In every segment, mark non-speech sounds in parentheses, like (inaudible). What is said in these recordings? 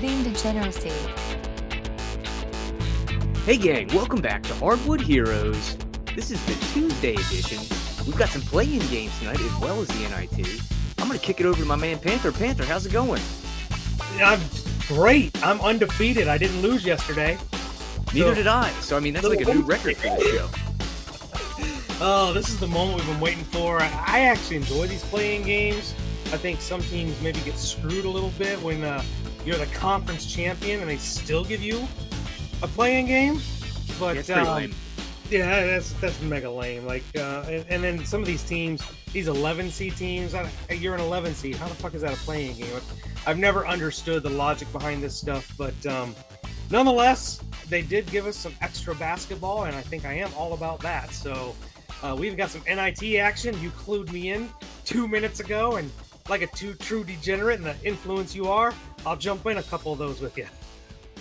sports degeneracy. Hey gang, welcome back to Hardwood Heroes. This is the Tuesday edition. We've got some play-in games tonight as well as the NIT. I'm gonna kick it over to my man Panther. Panther, how's it going? I'm great. I'm undefeated. I didn't lose yesterday. Neither So- did I. So I mean that's like a new record for the show. (laughs) Oh, this is the moment we've been waiting for. I I actually enjoy these play-in games. I think some teams maybe get screwed a little bit when uh, you're the conference champion and they still give you a play-in game. But Yeah, um, lame. yeah, that's that's mega lame. Like, uh, and, and then some of these teams, these 11 seed teams, I, you're an 11 seed. How the fuck is that a play-in game? I've never understood the logic behind this stuff, but um, nonetheless, they did give us some extra basketball, and I think I am all about that. So uh, we've got some NIT action. You clued me in two minutes ago, and like a two true degenerate and the influence you are, I'll jump in a couple of those with you.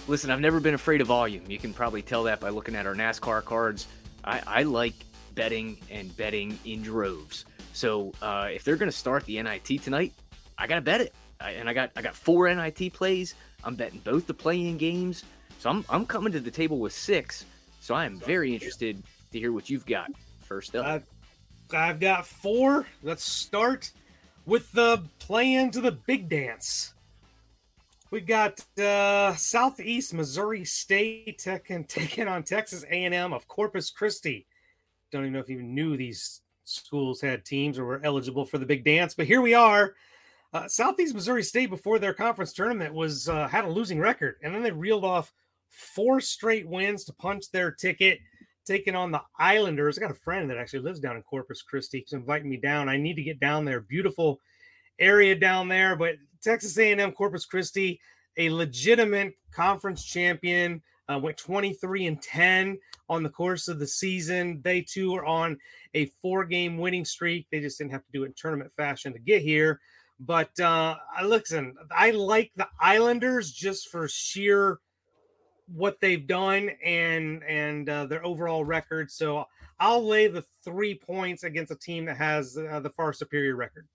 Listen, I've never been afraid of volume. You can probably tell that by looking at our NASCAR cards. I, I like betting and betting in droves. So uh, if they're going to start the NIT tonight, I got to bet it. I, and I got I got four NIT plays. I'm betting both the play-in games. So I'm I'm coming to the table with six. So I am very interested to hear what you've got first up. I've, I've got four. Let's start with the play into the big dance. We got uh, Southeast Missouri State (laughs) taking, on Texas A&M of Corpus Christi. Don't even know if you knew these schools had teams or were eligible for the big dance, but here we are. Uh, Southeast Missouri State before their conference tournament was uh, had a losing record, and then they reeled off four straight wins to punch their ticket taking on the Islanders. I got a friend that actually lives down in Corpus Christi. He's inviting me down. I need to get down there. Beautiful area down there. But Texas A&M Corpus Christi, a legitimate conference champion, uh, went 23 and 10 on the course of the season. They too are on a four-game winning streak. They just didn't have to do it in tournament fashion to get here. But uh, listen, I like the Islanders just for sheer what they've done and and uh, their overall record. So I'll lay the three points against a team that has uh, the far superior record.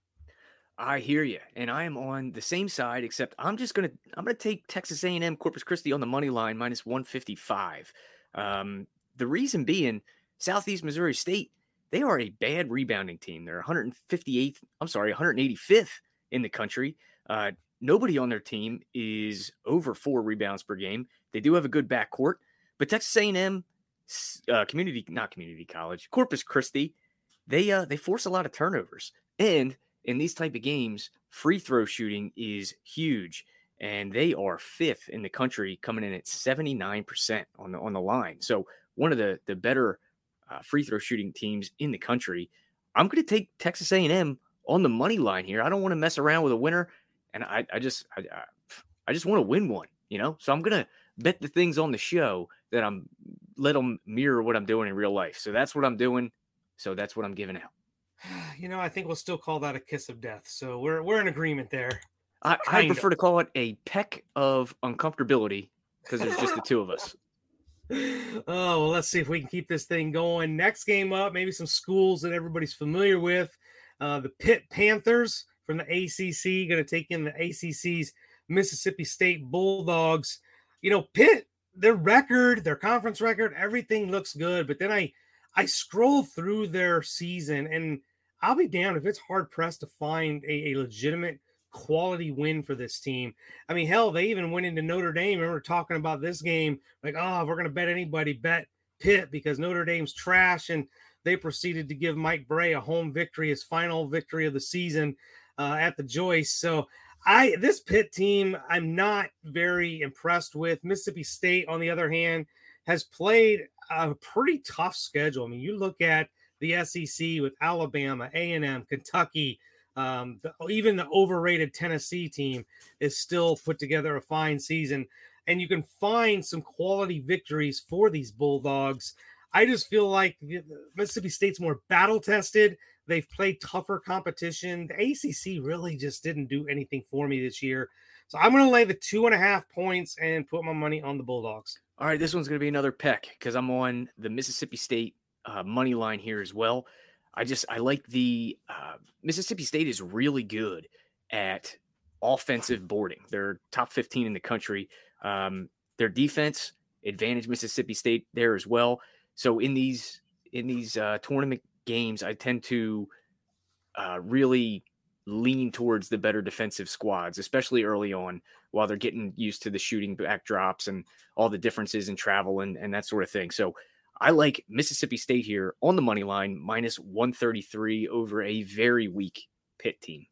I hear you, and I am on the same side. Except I'm just gonna I'm gonna take Texas A&M Corpus Christi on the money line minus 155. Um, the reason being, Southeast Missouri State they are a bad rebounding team. They're 158th. I'm sorry, 185th in the country. Uh, nobody on their team is over four rebounds per game. They do have a good backcourt, but Texas A&M uh, community, not community college, Corpus Christi, they uh, they force a lot of turnovers, and in these type of games, free throw shooting is huge, and they are fifth in the country, coming in at seventy nine percent on the on the line. So one of the the better uh, free throw shooting teams in the country. I'm going to take Texas A&M on the money line here. I don't want to mess around with a winner, and I, I just I, I, I just want to win one, you know. So I'm gonna bet the things on the show that I'm let them mirror what I'm doing in real life. So that's what I'm doing. So that's what I'm giving out. (sighs) You know, I think we'll still call that a kiss of death. So we're we're in agreement there. I, I prefer to call it a peck of uncomfortability because there's just the two of us. (laughs) Oh, well, let's see if we can keep this thing going. Next game up, maybe some schools that everybody's familiar with. Uh, the Pitt Panthers from the ACC going to take in the ACC's Mississippi State Bulldogs. You know, Pitt, their record, their conference record, everything looks good. But then I, I scroll through their season, and I'll be damned if it's hard pressed to find a, a legitimate quality win for this team. I mean, hell, they even went into Notre Dame. Remember talking about this game, like, oh, if we're to bet anybody, bet Pitt because Notre Dame's trash. And they proceeded to give Mike Brey a home victory, his final victory of the season uh, at the Joyce. So I this Pitt team, I'm not very impressed with. Mississippi State, on the other hand, has played a pretty tough schedule. I mean, you look at the SEC with Alabama, A&M, Kentucky, um, the, even the overrated Tennessee team is still put together a fine season, and you can find some quality victories for these Bulldogs. I just feel like Mississippi State's more battle tested. They've played tougher competition. The ACC really just didn't do anything for me this year. So I'm going to lay the two and a half points and put my money on the Bulldogs. All right, this one's going to be another peck because I'm on the Mississippi State uh, money line here as well. I just I like the uh, Mississippi State is really good at offensive boarding. They're top 15 in the country. Um, their defense advantage Mississippi State there as well. So in these in these uh, tournament games, I tend to uh, really lean towards the better defensive squads, especially early on, while they're getting used to the shooting backdrops and all the differences in travel and, and that sort of thing. So I like Mississippi State here on the money line, minus 133 over a very weak Pitt team.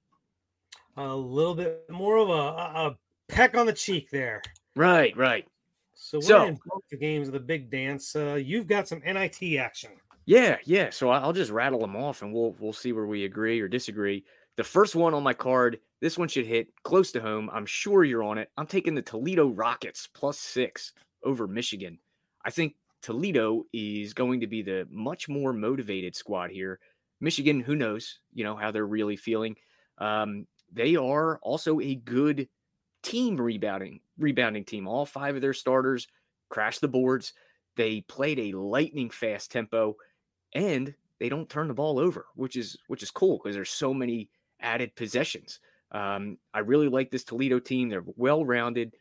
A little bit more of a, a peck on the cheek there. Right, right. So we're so, in both the games of the big dance. Uh, you've got some NIT action. Yeah, yeah. So I'll just rattle them off, and we'll we'll see where we agree or disagree. The first one on my card, this one should hit close to home. I'm sure you're on it. I'm taking the Toledo Rockets plus six over Michigan. I think Toledo is going to be the much more motivated squad here. Michigan, who knows, you know, how they're really feeling. Um, they are also a good team rebounding rebounding team. All five of their starters crashed the boards. They played a lightning fast tempo and they don't turn the ball over, which is which is cool because there's so many added possessions. Um, I really like this Toledo team. They're well rounded.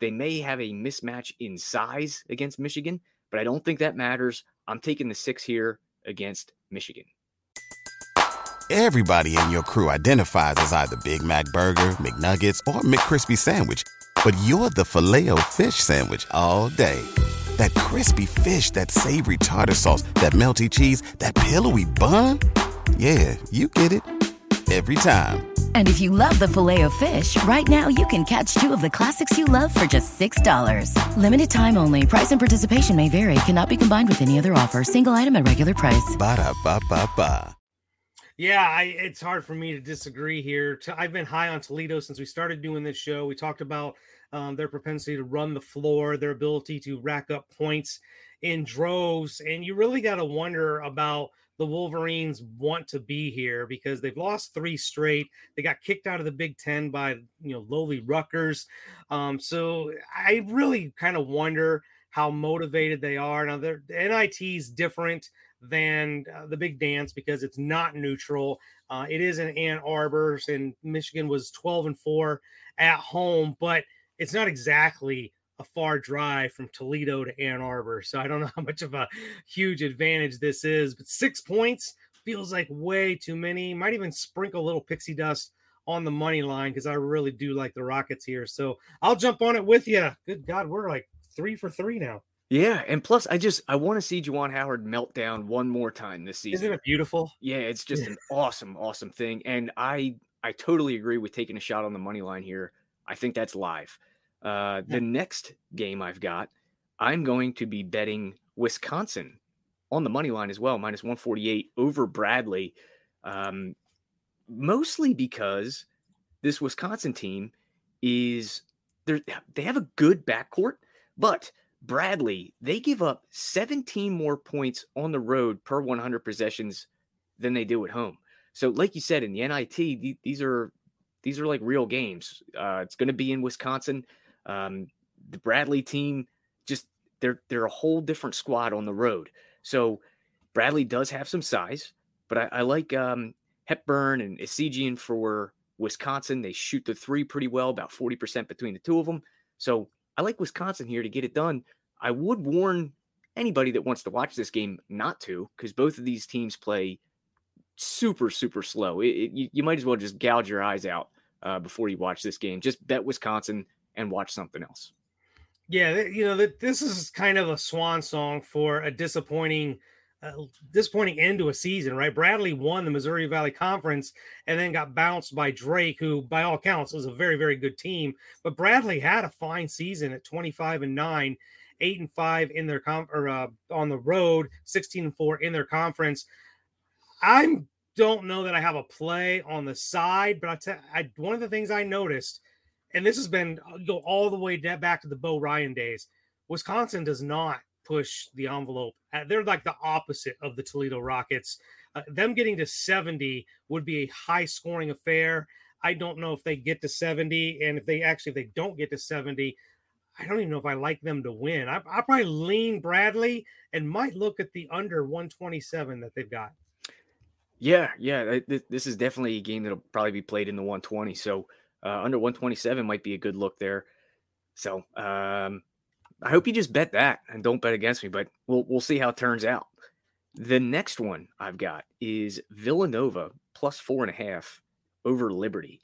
They may have a mismatch in size against Michigan, but I don't think that matters. I'm taking the six here against Michigan. Everybody in your crew identifies as either Big Mac Burger, McNuggets, or McCrispy Sandwich, but you're the Filet-O-Fish Sandwich all day. That crispy fish, that savory tartar sauce, that melty cheese, that pillowy bun. Yeah, you get it every time. And if you love the Filet-O-Fish, right now you can catch two of the classics you love for just $6. Limited time only. Price and participation may vary. Cannot be combined with any other offer. Single item at regular price. Ba da ba ba ba. Yeah, I, it's hard for me to disagree here. I've been high on Toledo since we started doing this show. We talked about um, their propensity to run the floor, their ability to rack up points in droves, and you really got to wonder about the Wolverines want to be here because they've lost three straight. They got kicked out of the Big Ten by you know lowly Rutgers. Um, so I really kind of wonder how motivated they are. Now the NIT is different than uh, the Big Dance because it's not neutral. Uh, it is in Ann Arbor, and Michigan was 12 and four at home, but it's not exactly a far drive from Toledo to Ann Arbor. So I don't know how much of a huge advantage this is, but six points feels like way too many. Might even sprinkle a little pixie dust on the money line because I really do like the Rockets here. So I'll jump on it with you. Good God, we're like three for three now. Yeah, and plus, I just I want to see Juwan Howard melt down one more time this season. Isn't it beautiful? Yeah, it's just (laughs) an awesome, awesome thing, and I I totally agree with taking a shot on the money line here. I think that's live. Uh, the next game I've got, I'm going to be betting Wisconsin on the money line as well, minus 148 over Bradley. Um, mostly because this Wisconsin team is they have a good backcourt, but Bradley, they give up 17 more points on the road per 100 possessions than they do at home. So, like you said in the NIT, these are these are like real games. Uh, it's going to be in Wisconsin. Um, the Bradley team just they're they're a whole different squad on the road. So Bradley does have some size, but I, I like um, Hepburn and Essegian for Wisconsin. They shoot the three pretty well, about 40% between the two of them. So I like Wisconsin here to get it done. I would warn anybody that wants to watch this game not to, because both of these teams play super, super slow. It, it, you might as well just gouge your eyes out uh, before you watch this game. Just bet Wisconsin and watch something else. Yeah, you know that this is kind of a swan song for a disappointing, uh, disappointing end to a season, right? Bradley won the Missouri Valley Conference and then got bounced by Drake, who, by all counts, was a very, very good team. But Bradley had a fine season at twenty five and nine, eight and five in their com or uh, on the road, sixteen and four in their conference. I don't know that I have a play on the side, but I, I one of the things I noticed and this has been uh, go all the way back to the Bo Ryan days. Wisconsin does not push the envelope. Uh, they're like the opposite of the Toledo Rockets. Uh, them getting to 70 would be a high scoring affair. I don't know if they get to 70, and if they actually if they don't get to 70, I don't even know if I like them to win. I, I probably lean Bradley and might look at the under 127 that they've got. Yeah, yeah, this is definitely a game that'll probably be played in the 120. So uh, under 127 might be a good look there. So um, I hope you just bet that and don't bet against me, but we'll we'll see how it turns out. The next one I've got is Villanova plus four and a half over Liberty.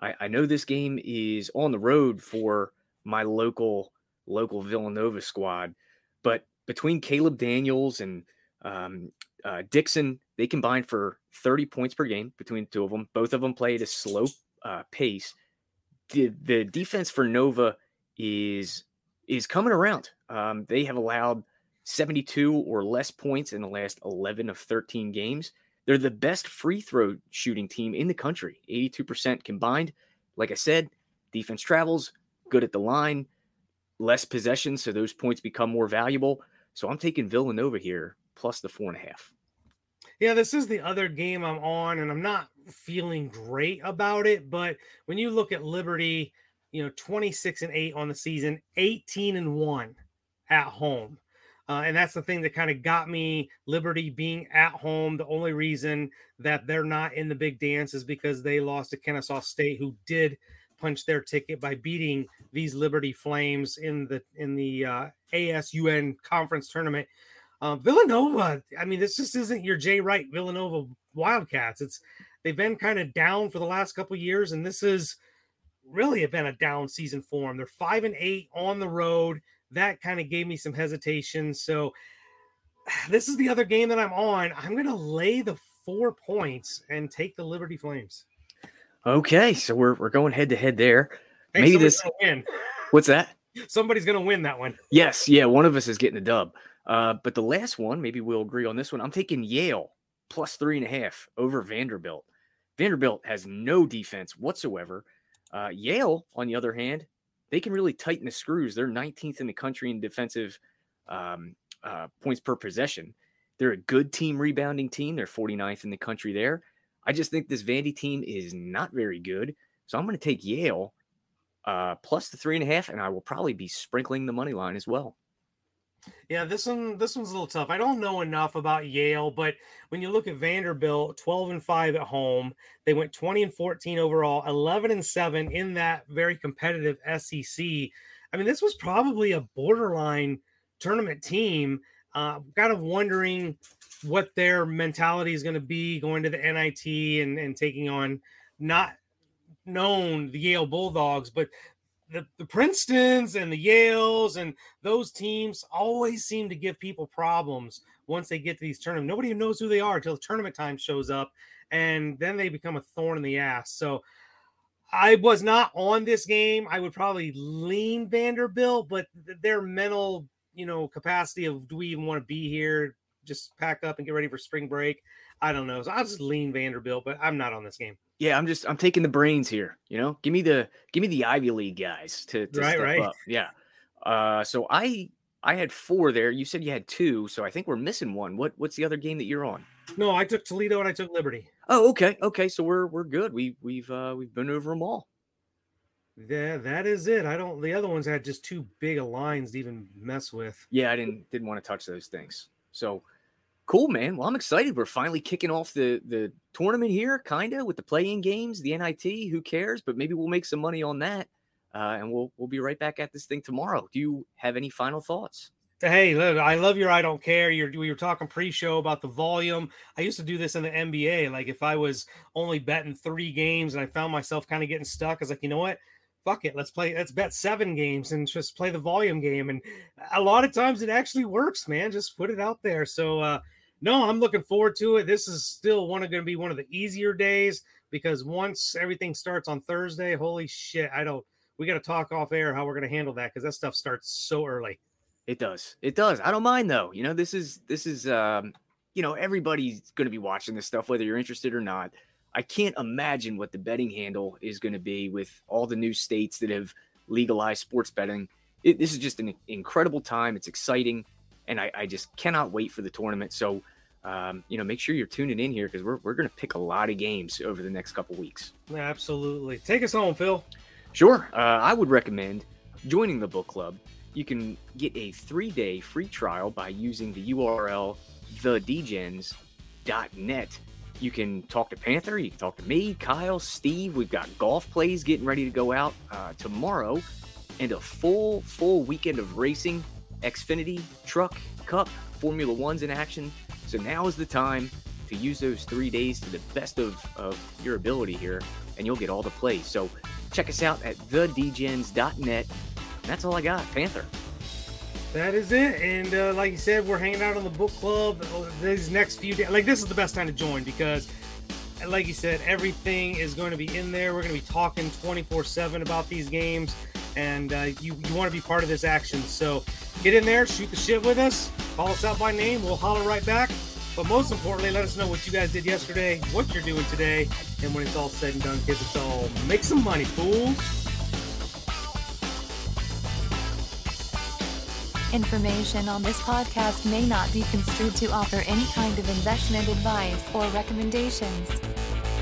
I, I know this game is on the road for my local local Villanova squad, but between Caleb Daniels and um, uh, Dixon, they combined for 30 points per game between two of them. Both of them played a slow uh, pace the the defense for Nova is is coming around. Um, they have allowed 72 or less points in the last 11 of 13 games. They're the best free throw shooting team in the country, 82% combined. Like I said, defense travels, good at the line, less possessions, so those points become more valuable. So I'm taking Villanova here plus the four and a half. Yeah, this is the other game I'm on, and I'm not feeling great about it. But when you look at Liberty, you know, 26 and 8 on the season, 18 and 1 at home. Uh, and that's the thing that kind of got me Liberty being at home. The only reason that they're not in the big dance is because they lost to Kennesaw State, who did punch their ticket by beating these Liberty Flames in the in the uh, ASUN conference tournament. Uh, Villanova, I mean, this just isn't your Jay Wright Villanova Wildcats. It's they've been kind of down for the last couple years, and this is really been a down season for them. They're five and eight on the road. That kind of gave me some hesitation. So (sighs) this is the other game that I'm on. I'm going to lay the four points and take the Liberty Flames. Okay, so we're we're going head to head there. Hey, Maybe this. What's that? Somebody's going to win that one. Yes, yeah, one of us is getting a dub. Uh, but the last one, maybe we'll agree on this one. I'm taking Yale plus three and a half over Vanderbilt. Vanderbilt has no defense whatsoever. Uh, Yale, on the other hand, they can really tighten the screws. They're 19th in the country in defensive um, uh, points per possession. They're a good team rebounding team. They're 49th in the country there. I just think this Vandy team is not very good. So I'm going to take Yale uh, plus the three and a half, and I will probably be sprinkling the money line as well. Yeah, this one this one's a little tough. I don't know enough about Yale, but when you look at Vanderbilt, 12 and 5 at home, they went 20 and 14 overall, 11 and 7 in that very competitive SEC. I mean, this was probably a borderline tournament team. Uh, kind of wondering what their mentality is going to be going to the NIT and, and taking on not known the Yale Bulldogs, but the, the Princetons and the Yales and those teams always seem to give people problems once they get to these tournaments. Nobody knows who they are until tournament time shows up, and then they become a thorn in the ass. So I was not on this game. I would probably lean Vanderbilt, but their mental, you know, capacity of do we even want to be here? Just pack up and get ready for spring break. I don't know. So I'll just lean Vanderbilt, but I'm not on this game yeah, I'm just I'm taking the brains here. You know, give me the give me the Ivy League guys to, to right, step right. up. Yeah. Uh, so I I had four there. You said you had two, so I think we're missing one. What what's the other game that you're on? No, I took Toledo and I took Liberty. Oh, okay, okay. So we're we're good. We we've uh we've been over them all. Yeah, that is it. I don't. The other ones had just too big of lines to even mess with. Yeah, I didn't didn't want to touch those things. So Cool, man. Well, I'm excited. We're finally kicking off the the tournament here, kind of with the play-in games, the NIT. Who cares? But maybe we'll make some money on that, uh, and we'll we'll be right back at this thing tomorrow. Do you have any final thoughts? Hey, look, I love your I don't care. You're, we were talking pre-show about the volume. I used to do this in the NBA. Like if I was only betting three games and I found myself kind of getting stuck, I was like, you know what? Fuck it. Let's play. Let's bet seven games and just play the volume game. And a lot of times it actually works, man. Just put it out there. So uh, no, I'm looking forward to it. This is still one of going to be one of the easier days because once everything starts on Thursday, holy shit, I don't. We got to talk off air how we're going to handle that because that stuff starts so early. It does. It does. I don't mind though. You know, this is this is um, you know, everybody's going to be watching this stuff whether you're interested or not. I can't imagine what the betting handle is going to be with all the new states that have legalized sports betting. It, this is just an incredible time. It's exciting, and I, I just cannot wait for the tournament. So, um, you know, make sure you're tuning in here because we're, we're going to pick a lot of games over the next couple weeks. Absolutely. Take us home, Phil. Sure. Uh, I would recommend joining the book club. You can get a three day free trial by using the URL thedgens.net. You can talk to Panther, you can talk to me, Kyle, Steve. We've got golf plays getting ready to go out uh, tomorrow and a full, full weekend of racing, Xfinity, Truck, Cup, Formula One's in action. So now is the time to use those three days to the best of, of your ability here, and you'll get all the plays. So check us out at thedgens.net. That's all I got, Panther. That is it. And uh, like you said, we're hanging out on the book club these next few days. Like, this is the best time to join because, like you said, everything is going to be in there. We're going to be talking 24 7 about these games. And uh, you, you want to be part of this action. So get in there, shoot the shit with us, call us out by name. We'll holler right back. But most importantly, let us know what you guys did yesterday, what you're doing today. And when it's all said and done, kids, it's all make some money, fools. Information on this podcast may not be construed to offer any kind of investment advice or recommendations.